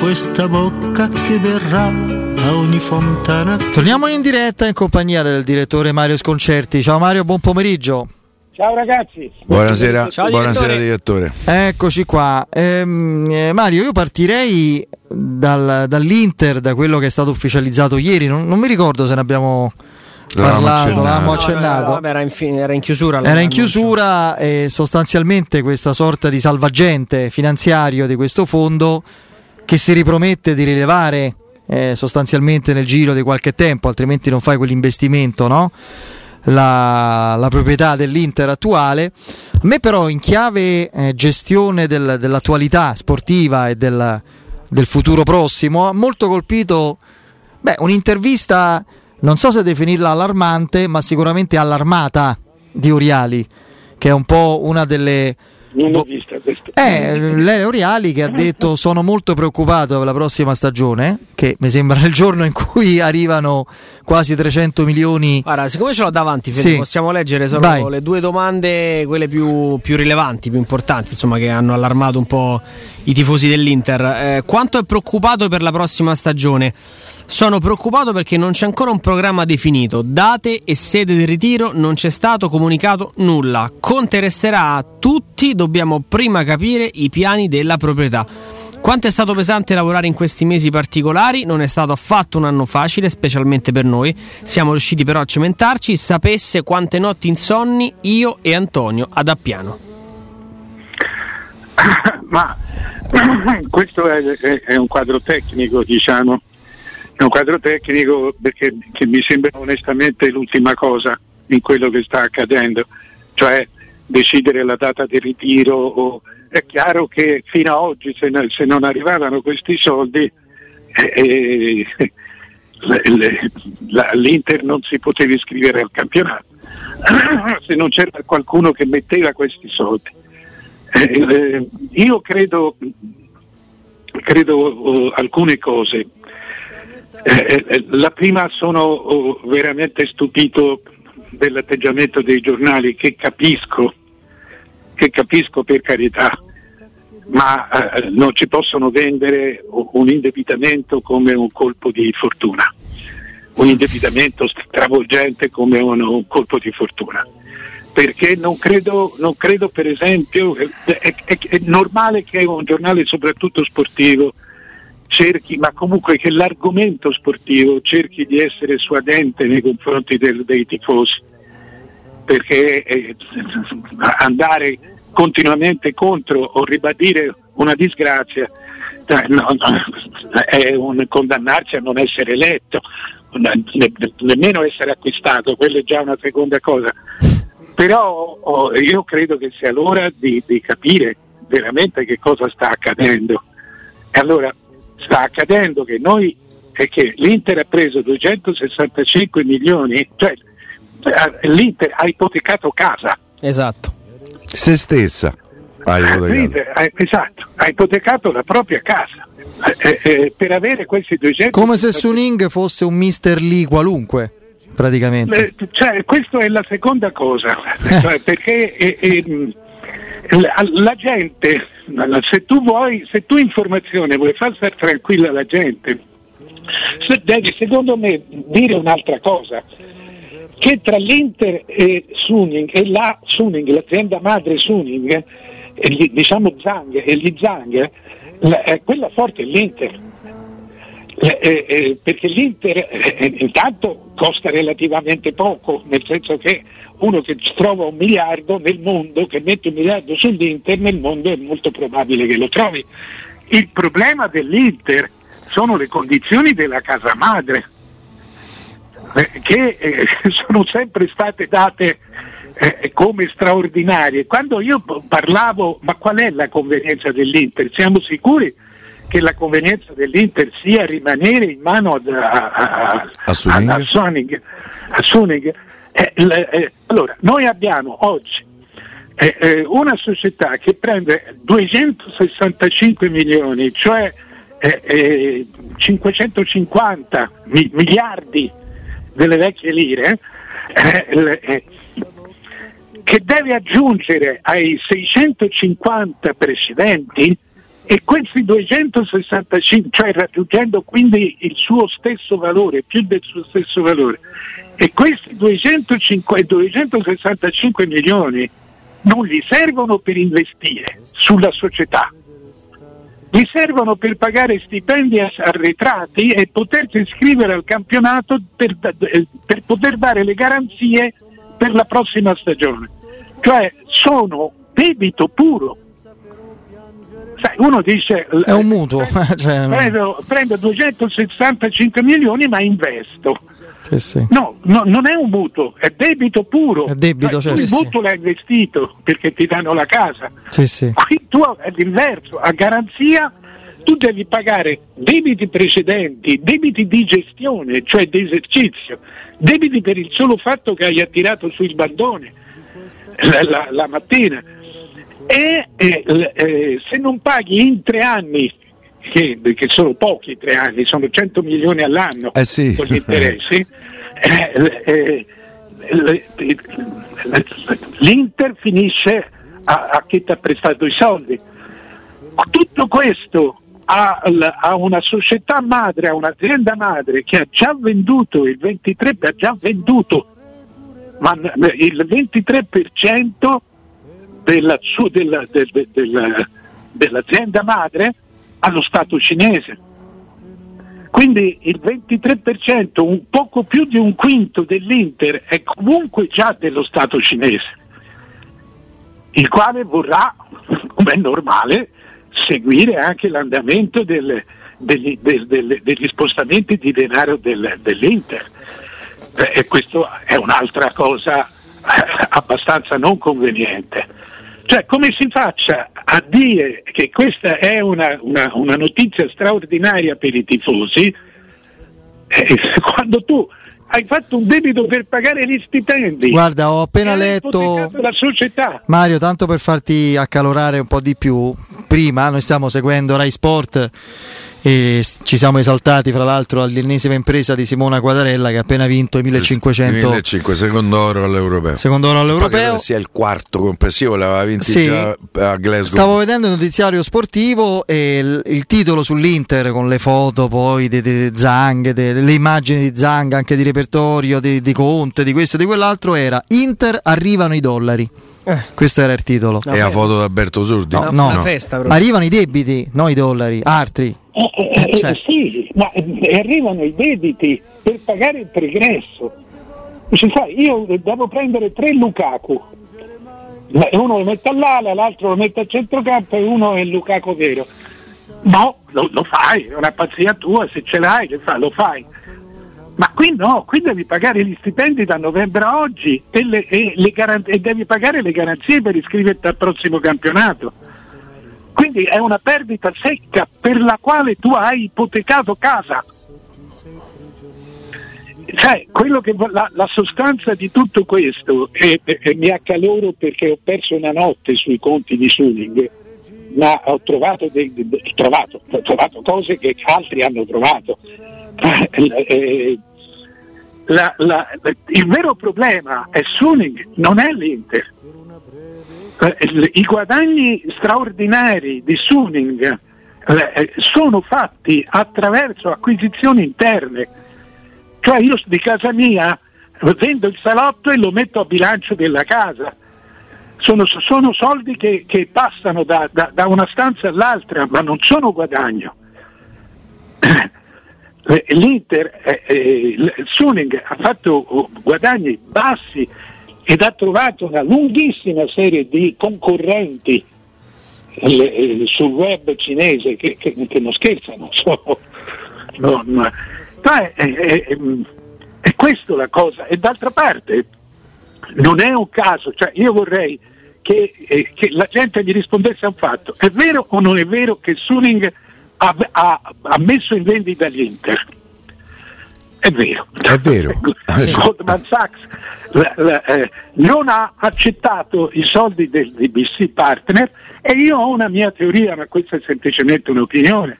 Questa bocca che verrà a ogni fontana. Torniamo in diretta in compagnia del direttore Mario Sconcerti. Ciao Mario, buon pomeriggio. Ciao ragazzi. Buonasera, Ciao, buonasera direttore. Eccoci qua. Ehm, eh, Mario, io partirei dal, dall'Inter, da quello che è stato ufficializzato ieri. Non, non mi ricordo se ne abbiamo parlato, l'avevamo accennato. No, no, era, in fin- era, in chiusura. Era in chiusura e sostanzialmente questa sorta di salvagente finanziario di questo fondo che si ripromette di rilevare eh, sostanzialmente nel giro di qualche tempo, altrimenti non fai quell'investimento, no? La, la, proprietà dell'Inter attuale. A me però in chiave eh, gestione del, dell'attualità sportiva e del, del, futuro prossimo ha molto colpito beh, un'intervista, non so se definirla allarmante, ma sicuramente allarmata di Oriali, che è un po' una delle non l'ho vista questa. Eh, Leo Reali che ha detto sono molto preoccupato per la prossima stagione, che mi sembra il giorno in cui arrivano quasi 300 milioni. Guarda, siccome ce l'ho davanti, sì. possiamo leggere solo Vai. le due domande, quelle più, più, rilevanti, più importanti, insomma, che hanno allarmato un po' i tifosi dell'Inter. Eh, quanto è preoccupato per la prossima stagione? Sono preoccupato perché non c'è ancora un programma definito, date e sede del ritiro non c'è stato comunicato nulla. Conte resterà a tutti, dobbiamo prima capire i piani della proprietà. Quanto è stato pesante lavorare in questi mesi particolari, non è stato affatto un anno facile, specialmente per noi. Siamo riusciti però a cementarci, sapesse quante notti insonni io e Antonio ad Appiano. Ma questo è, è, è un quadro tecnico, diciamo è un quadro tecnico perché mi sembra onestamente l'ultima cosa in quello che sta accadendo, cioè decidere la data di ritiro. O, è chiaro che fino ad oggi se, ne, se non arrivavano questi soldi eh, eh, l'Inter non si poteva iscrivere al campionato se non c'era qualcuno che metteva questi soldi. Eh, eh io credo, credo uh, alcune cose. Eh, eh, la prima sono oh, veramente stupito dell'atteggiamento dei giornali che capisco, che capisco per carità, ma eh, non ci possono vendere un indebitamento come un colpo di fortuna, un indebitamento stravolgente come un, un colpo di fortuna. Perché non credo, non credo per esempio, è, è, è normale che un giornale soprattutto sportivo cerchi, ma comunque che l'argomento sportivo cerchi di essere suadente nei confronti del, dei tifosi, perché eh, andare continuamente contro o ribadire una disgrazia eh, no, no, è un condannarsi a non essere eletto, ne, nemmeno essere acquistato, quella è già una seconda cosa. Però oh, io credo che sia l'ora di, di capire veramente che cosa sta accadendo. E allora sta accadendo che noi è che l'Inter ha preso 265 milioni, cioè eh, l'Inter ha ipotecato casa. Esatto. Se stessa. Ha ipotecato. Ha, esatto, ha ipotecato la propria casa. Eh, eh, per avere questi 200 come se Suning fosse un Mister Lee qualunque praticamente eh, cioè, questa è la seconda cosa cioè, perché eh, la, la gente se tu vuoi, se tu informazione vuoi far stare tranquilla la gente, devi secondo me dire un'altra cosa, che tra l'Inter e Suning e la Suning, l'azienda madre Suning, gli, diciamo Zang e gli Zang, la, eh, quella forte è l'Inter. Eh, eh, eh perché l'Inter eh, intanto costa relativamente poco, nel senso che uno che trova un miliardo nel mondo, che mette un miliardo sull'Inter, nel mondo è molto probabile che lo trovi. Il problema dell'Inter sono le condizioni della casa madre, eh, che eh, sono sempre state date eh, come straordinarie. Quando io parlavo, ma qual è la convenienza dell'Inter? Siamo sicuri che la convenienza dell'Inter sia rimanere in mano a, a, a, a. A Suning. Eh, eh, allora, noi abbiamo oggi eh, eh una società che prende 265 milioni, cioè 550 eh, mi- miliardi delle vecchie lire, eh, che deve aggiungere ai 650 precedenti e questi 265, cioè raggiungendo quindi il suo stesso valore, più del suo stesso valore, e questi 205, 265 milioni non gli servono per investire sulla società, gli servono per pagare stipendi arretrati e potersi iscrivere al campionato per, per poter dare le garanzie per la prossima stagione. Cioè sono debito puro Sai, uno dice è un mutuo cioè, prendo, prendo, 265 milioni ma investo sì, sì. No, no, non è un mutuo, è debito puro. È debito, cioè, il mutuo l'hai investito perché ti danno la casa. Sì, sì. Qui tu è l'inverso, a garanzia tu devi pagare debiti precedenti, debiti di gestione, cioè di esercizio, debiti per il solo fatto che hai attirato sul bandone la, la, la mattina e eh, eh, se non paghi in tre anni che, che, sono pochi tre anni, sono 100 milioni all'anno eh sì. con gli interessi, eh, l'Inter finisce a, a chi ti ha prestato i soldi. Tutto questo a, a, una società madre, a un'azienda madre che ha già venduto il 23, ha già venduto ma il 23% della, della, della, dell'azienda madre allo Stato cinese. Quindi il 23%, un poco più di un quinto dell'Inter è comunque già dello Stato cinese, il quale vorrà, come è normale, seguire anche l'andamento delle, degli, del, del, degli, spostamenti di denaro del, dell'Inter. E questa è un'altra cosa abbastanza non conveniente. Cioè come si faccia a dire che questa è una, una, una notizia straordinaria per i tifosi eh, quando tu hai fatto un debito per pagare gli stipendi. Guarda, ho appena letto la società. Mario, tanto per farti accalorare un po' di più, prima noi stiamo seguendo Rai Sport e ci siamo esaltati fra l'altro all'ennesima impresa di Simona Quadarella che ha appena vinto i 1500 1500 secondo oro all'europeo. Secondo oro all'europeo. sia il quarto complessivo l'aveva vinto sì. già a Glasgow. Stavo vedendo il notiziario sportivo e il, il titolo sull'Inter con le foto poi di, Zang delle immagini di Zang anche di repertorio di, di Conte di questo e di quell'altro era Inter arrivano i dollari eh. Questo era il titolo. E la foto di Alberto Surdi? No, no. no. Festa, arrivano i debiti, non i dollari, altri. Eh, eh, cioè. Sì, ma arrivano i debiti per pagare il pregresso. Cioè, sai, io devo prendere tre Lukaku, uno lo metto all'ala, l'altro lo metto a centrocampo e uno è il Lukaku vero. No, lo, lo, fai, è una pazzia tua, se ce l'hai lo fai. Ma qui no, qui devi pagare gli stipendi da novembre a oggi e, le, e, le garant- e devi pagare le garanzie per iscriverti al prossimo campionato. Quindi è una perdita secca per la quale tu hai ipotecato casa. Cioè, la, la, sostanza di tutto questo, e, e, mi accaloro perché ho perso una notte sui conti di Suning, ma ho trovato, de, de, de, trovato, ho trovato cose che altri hanno trovato. Eh, la, la, il vero problema è Suning, non è l'Inter. Eh, I guadagni straordinari di Suning eh, sono fatti attraverso acquisizioni interne. Cioè io di casa mia vendo il salotto e lo metto a bilancio della casa. Sono, sono soldi che, che passano da, da, da, una stanza all'altra, ma non sono guadagno. Eh, L'Inter, eh, eh, Suning ha fatto guadagni bassi ed ha trovato una lunghissima serie di concorrenti eh, sul web cinese che, che, che non scherzano. So, non, è, è, è, è questa la cosa. E d'altra parte non è un caso, cioè io vorrei che, eh, che, la gente gli rispondesse a un fatto. È vero o non è vero che Suning ha, ha, ha messo in vendita l'Inter. È vero. È vero. Goldman Sachs la, la, eh, non ha accettato i soldi del DBC Partner e io ho una mia teoria, ma questa è semplicemente un'opinione.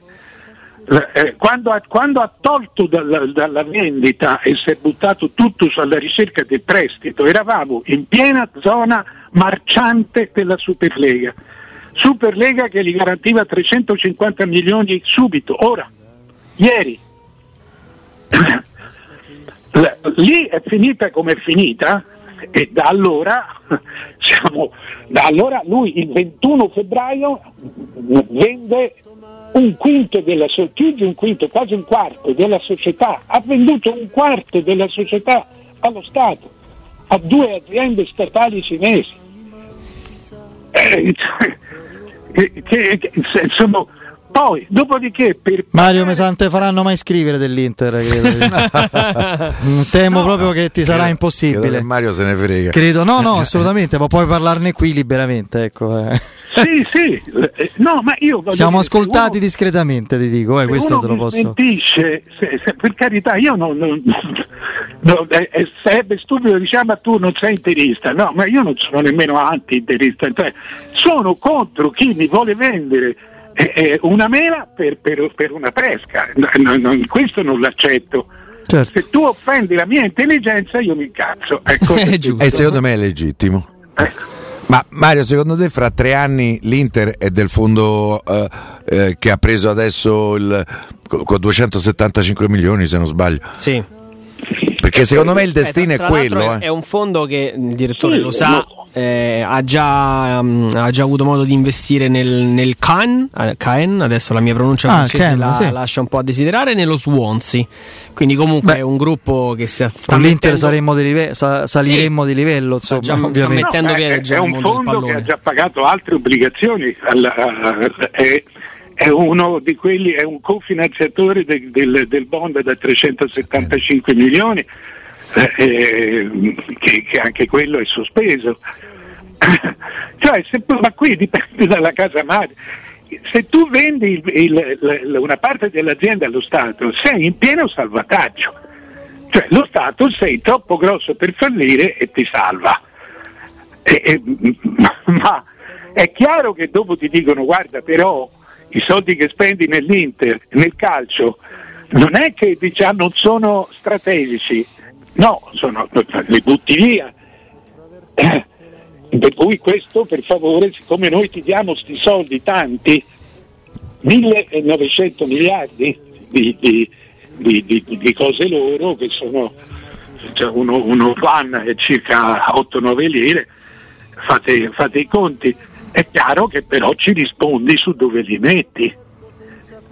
Eh, quando, ha, quando, ha, tolto dalla, dalla, vendita e si è buttato tutto sulla ricerca del prestito, eravamo in piena zona marciante della Superlega. Superlega che gli garantiva 350 milioni subito, ora, ieri. Lì è finita come è finita e da allora, siamo, da allora lui il 21 febbraio vende un quinto della più un quinto, quasi un quarto della società, ha venduto un quarto della società allo Stato, a due aziende statali cinesi. Eh, che, che, che, insomma, poi, dopodiché, per Mario Mesante faranno mai scrivere dell'Inter. Temo no, proprio che ti sarà impossibile. Mario se ne frega. Credo, no, no, assolutamente, ma puoi parlarne qui liberamente. Ecco. Eh. Sì, sì, eh, no, ma io Siamo ascoltati uno, discretamente, ti dico, eh, questo te lo posso. Smentisce, se, se, per carità, io non. non, non eh, sarebbe stupido diciamo ma tu non sei interista, no, ma io non sono nemmeno anti-interista, cioè, sono contro chi mi vuole vendere eh, una mela per, per, per una pesca, no, no, questo non l'accetto. Certo. Se tu offendi la mia intelligenza io mi incazzo. Ecco, è giusto. E secondo me è legittimo. Eh. Ma Mario, secondo te fra tre anni l'Inter è del fondo eh, eh, che ha preso adesso il, con 275 milioni se non sbaglio? Sì. Perché secondo me il destino eh, è quello. È, è, un fondo che il direttore sì, lo sa, eh, ha, già, um, ha, già, avuto modo di investire nel, nel Caen, eh, Caen, adesso la mia pronuncia ah, francese Caen, la, sì. lascia un po' a desiderare, nello Swansea. Quindi comunque Beh, è un gruppo che si sta con l'Inter mettendo... di live- sa- saliremmo sì. di livello, insomma, già, sta mettendo no, è, è un fondo che ha già pagato altre obbligazioni alla, è, è uno di quelli, è un cofinanziatore del, del, del bond da 375 milioni eh, che, che, anche quello è sospeso. cioè, se, ma qui dipende dalla casa madre. Se tu vendi il, il, una parte dell'azienda allo Stato, sei in pieno salvataggio. Cioè, lo Stato sei troppo grosso per fallire e ti salva. E, e, ma è chiaro che dopo ti dicono guarda però i soldi che spendi nell'Inter, nel calcio, non è che diciamo, non sono strategici, No, sono, li butti via. Per cui questo, per favore, siccome noi ti diamo questi soldi tanti, 1900 miliardi di, di, di, di, cose loro, che sono cioè uno, uno van è circa 8-9 lire, fate, fate i conti. È chiaro che però ci rispondi su dove li metti,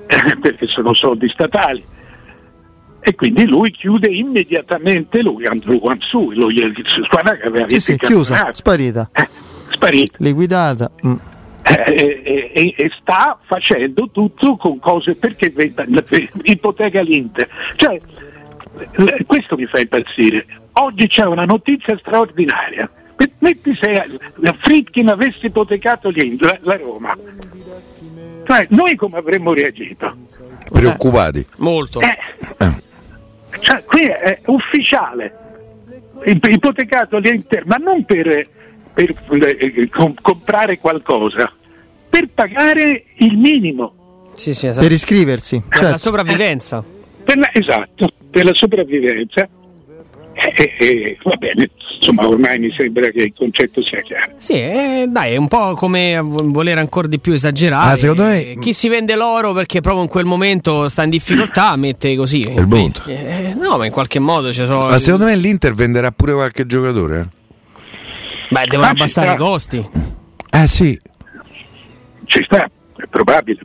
perché sono soldi statali e quindi lui chiude immediatamente lui Andrew è il squadra che aveva sì, sì, chiusa, sparita. Eh, sparita. Liquidata. Mm. Eh, eh, e sta facendo tutto con cose perché ipoteca l'Inter. Cioè, questo mi fa impazzire. Oggi c'è una notizia straordinaria. Metti se Fritkin avesse ipotecato l'Inter, la Roma. Cioè, noi come avremmo reagito? Preoccupati. Molto. Eh, cioè, qui è ufficiale, ipotecato l'Inter, ma non per, per eh, comprare qualcosa, per pagare il minimo. Sì, sì, esatto. Per iscriversi. Per certo. la sopravvivenza. Per la, esatto, per la sopravvivenza. E, e, va bene, insomma ormai mi sembra che il concetto sia chiaro. Sì, eh, dai, è un po' come voler ancora di più esagerare. Ah, secondo me... Chi si vende l'oro perché proprio in quel momento sta in difficoltà mette così. Il punto. Eh, no, ma in qualche modo ci sono... Ma secondo me l'Inter venderà pure qualche giocatore. Eh? Beh, devono ah, abbassare i costi. Eh sì. Ci sta, è probabile.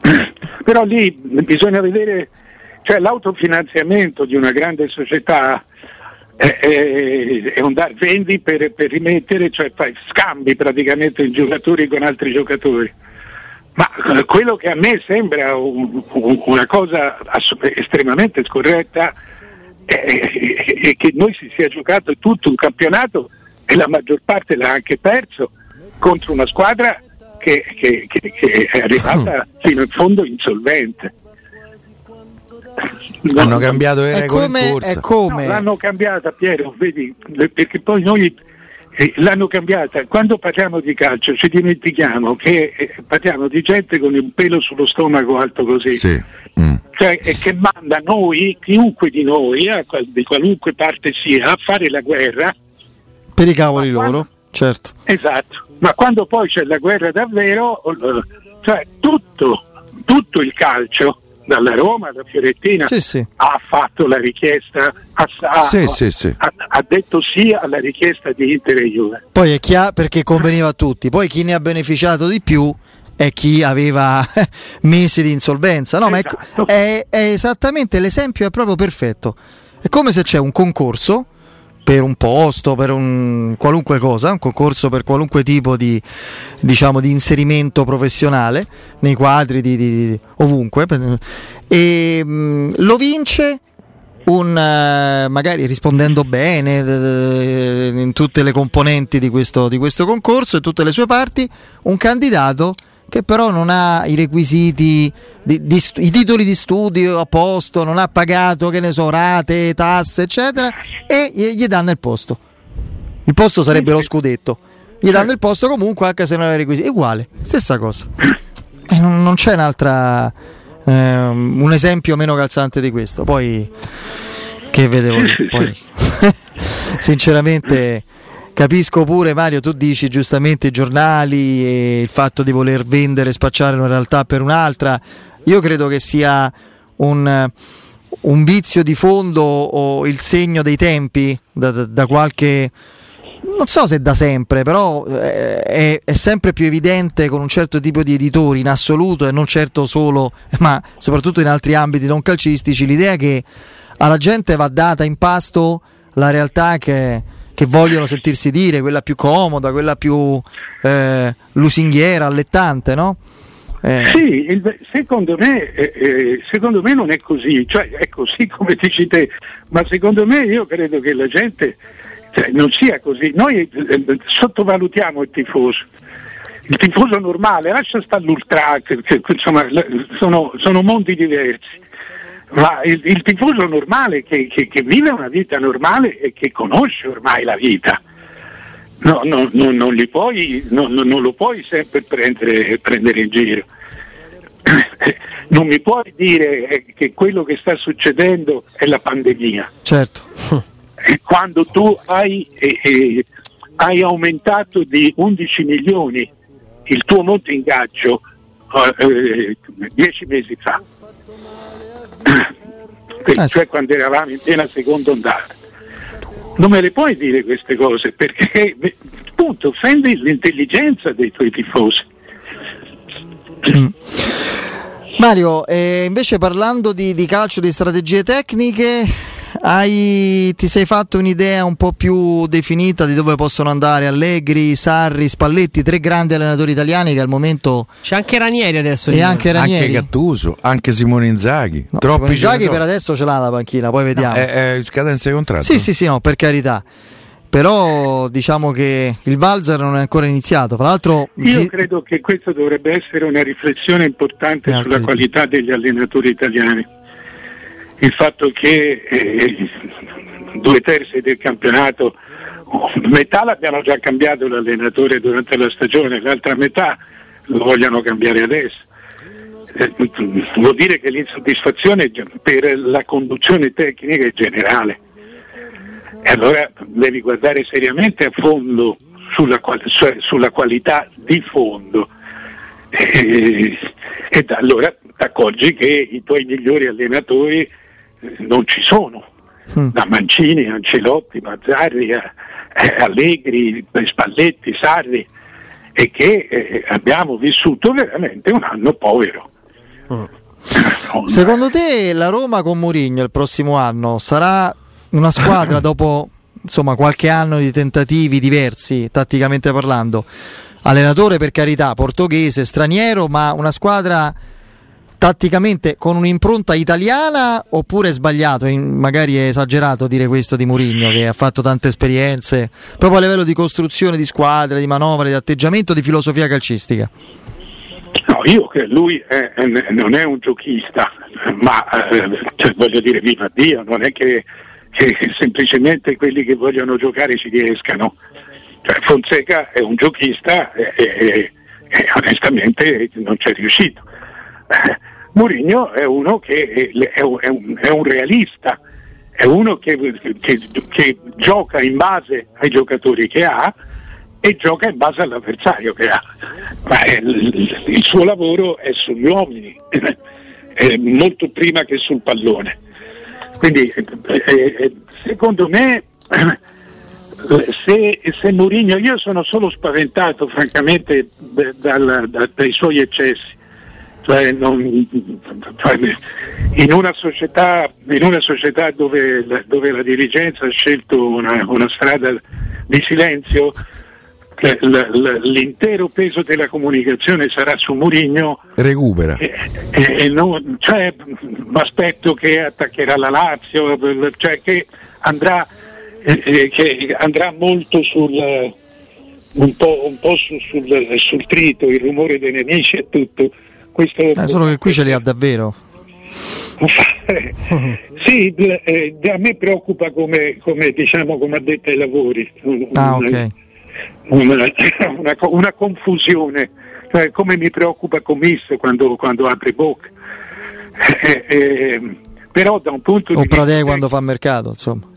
Però lì bisogna vedere cioè l'autofinanziamento di una grande società è, è, è un dar vendi per, per, rimettere, cioè fai scambi praticamente i giocatori con altri giocatori. Ma eh, quello che a me sembra un, un, una cosa estremamente scorretta è, è, che noi si sia giocato tutto un campionato e la maggior parte l'ha anche perso contro una squadra che, che, che, che è arrivata fino in fondo insolvente. No, hanno cambiato le regole come, in corsa. come? No, l'hanno cambiata Piero, vedi, perché poi noi eh, l'hanno cambiata. Quando parliamo di calcio ci dimentichiamo che eh, parliamo di gente con un pelo sullo stomaco alto così. Sì. Mm. Cioè, e che manda noi, chiunque di noi, eh, di qualunque parte sia, a fare la guerra. Per i cavoli loro, quando... certo. Esatto, ma quando poi c'è la guerra davvero, cioè tutto, tutto il calcio dalla Roma, da Fiorentina, sì, sì. ha fatto la richiesta, ha, ha, sì, ha, ha, detto sì alla richiesta di Inter e Juve. Poi è chiaro perché conveniva a tutti, poi chi ne ha beneficiato di più è chi aveva mesi di insolvenza. No, esatto. ma è, è, è esattamente l'esempio, è proprio perfetto. È come se c'è un concorso per un posto, per un qualunque cosa, un concorso per qualunque tipo di, diciamo, di inserimento professionale nei quadri di, di, ovunque. E mh, mm, lo vince un, uh, magari rispondendo bene uh, in tutte le componenti di questo, di questo concorso e tutte le sue parti, un candidato che però non ha i requisiti, di, di, i titoli di studio a posto, non ha pagato, che ne so, rate, tasse, eccetera, e gli danno il posto. Il posto sarebbe lo scudetto. Gli danno il posto comunque anche se non ha i requisiti. Uguale, stessa cosa. E non, non c'è un'altra, eh, un esempio meno calzante di questo. Poi, che vedevo, poi, sinceramente Capisco pure Mario, tu dici giustamente i giornali e il fatto di voler vendere e spacciare una realtà per un'altra. Io credo che sia un, un vizio di fondo o il segno dei tempi da, da, da qualche non so se da sempre, però eh, è, è, sempre più evidente con un certo tipo di editori in assoluto e non certo solo, ma soprattutto in altri ambiti non calcistici, l'idea che alla gente va data in pasto la realtà che che vogliono sentirsi dire, quella più comoda, quella più eh, lusinghiera, allettante, no? Eh. Sì, il, secondo, me, eh, eh, secondo, me, non è così, cioè è così come dici te, ma secondo me io credo che la gente cioè, non sia così. Noi eh, sottovalutiamo il tifoso. Il tifoso normale, lascia stare l'ultra, che, insomma sono, sono mondi diversi ma il, il tifoso normale che, che, che, vive una vita normale e che conosce ormai la vita. No, no, no, non, puoi, non, lo puoi sempre prendere, prendere in giro. Non mi puoi dire eh, che quello che sta succedendo è la pandemia. Certo. Quando tu hai, eh, eh, hai aumentato di 11 milioni il tuo monte ingaggio eh, dieci mesi fa ah, cioè quando eravamo in piena seconda ondata. Non me le puoi dire queste cose perché appunto offendi l'intelligenza dei tuoi tifosi. Mm. Mario, eh, invece parlando di, di calcio, di strategie tecniche, hai, ti sei fatto un'idea un po' più definita di dove possono andare Allegri, Sarri, Spalletti, tre grandi allenatori italiani che al momento c'è anche Ranieri adesso e anche, Ranieri. anche Gattuso, anche Simone Inzaghi. No, Troppi Inzaghi per adesso ce l'ha la panchina, poi vediamo. No, è, è scadenza di contratto. Sì, sì, sì, no, per carità però diciamo che il valzer non è ancora iniziato. Tra l'altro, io credo che questa dovrebbe essere una riflessione importante sulla qualità degli allenatori italiani il fatto che eh, due terzi del campionato, metà l'abbiano già cambiato l'allenatore durante la stagione, l'altra metà lo vogliono cambiare adesso. Eh, vuol dire che l'insoddisfazione per la conduzione tecnica è generale. E allora devi guardare seriamente a fondo sulla, sulla qualità di fondo. E, e allora ti accorgi che i tuoi migliori allenatori non ci sono, mm. da Mancini, Ancelotti, Mazzarri, eh, Allegri, Spalletti, Sarri, e che eh, abbiamo vissuto veramente un anno povero. Mm. Secondo te la Roma con Mourinho il prossimo anno sarà una squadra dopo insomma, qualche anno di tentativi diversi, tatticamente parlando? Allenatore per carità, portoghese, straniero, ma una squadra tatticamente con un'impronta italiana oppure è sbagliato, magari è esagerato dire questo di Mourinho che ha fatto tante esperienze proprio a livello di costruzione di squadre, di manovre, di atteggiamento, di filosofia calcistica? No, io che lui è, è, non è un giochista, ma eh, cioè, voglio dire viva Dio, non è che, che, semplicemente quelli che vogliono giocare ci riescano. Cioè, Fonseca è un giochista e, e, e onestamente non ci è riuscito. Eh, Mourinho è uno che è, un, è un realista, è uno che, che, che, gioca in base ai giocatori che ha e gioca in base all'avversario che ha. Ma il, il suo lavoro è sugli uomini, è molto prima che sul pallone. Quindi eh, eh, secondo me se, se Mourinho, io sono solo spaventato francamente dal, da, dai suoi eccessi cioè, non, in, una società, in una società dove, dove, la dirigenza ha scelto una, una strada di silenzio, l'intero peso della comunicazione sarà su Murigno. Recupera. E, e, e non, cioè, aspetto che attaccherà la Lazio, cioè che andrà, eh, che andrà molto sul, un po', un po su, sul, sul trito, il rumore dei nemici e tutto questo... Eh, solo che qui ce li ha davvero. sì, eh, a me preoccupa come, come, diciamo, come addetta ai lavori. Ah, okay. una, una, una, confusione, cioè, come mi preoccupa Comis quando, quando apre bocca. Eh, eh, però da un punto o di vista... O quando fa mercato, insomma.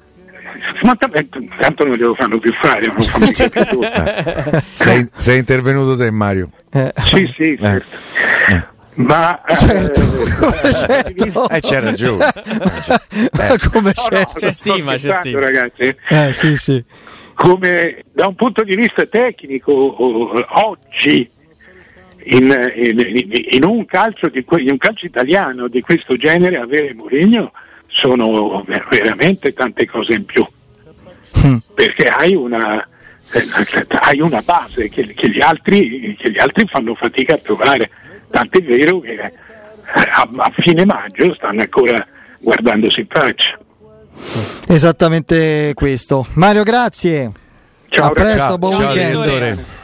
Ma tanto non glielo fanno più fare, non fanno più sei, sei intervenuto te Mario? Eh. Sì, sì, eh. certo. Eh. Ma certo, eh, certo. Eh, c'è ragione. Eh. come no, certo. c'è stima, c'è stima. ragazzi. Eh, sì, sì. Come da un punto di vista tecnico oggi in, in, in, un, calcio di, in un calcio italiano di questo genere avere Mourinho sono veramente tante cose in più. Mm. Perché hai una, eh, hai una base che, che, gli altri, che, gli altri, fanno fatica a trovare. Tant'è vero che eh, a, a fine maggio stanno ancora guardandosi in faccia. Esattamente questo. Mario, grazie. Ciao, a presto, ciao, buon ciao, weekend.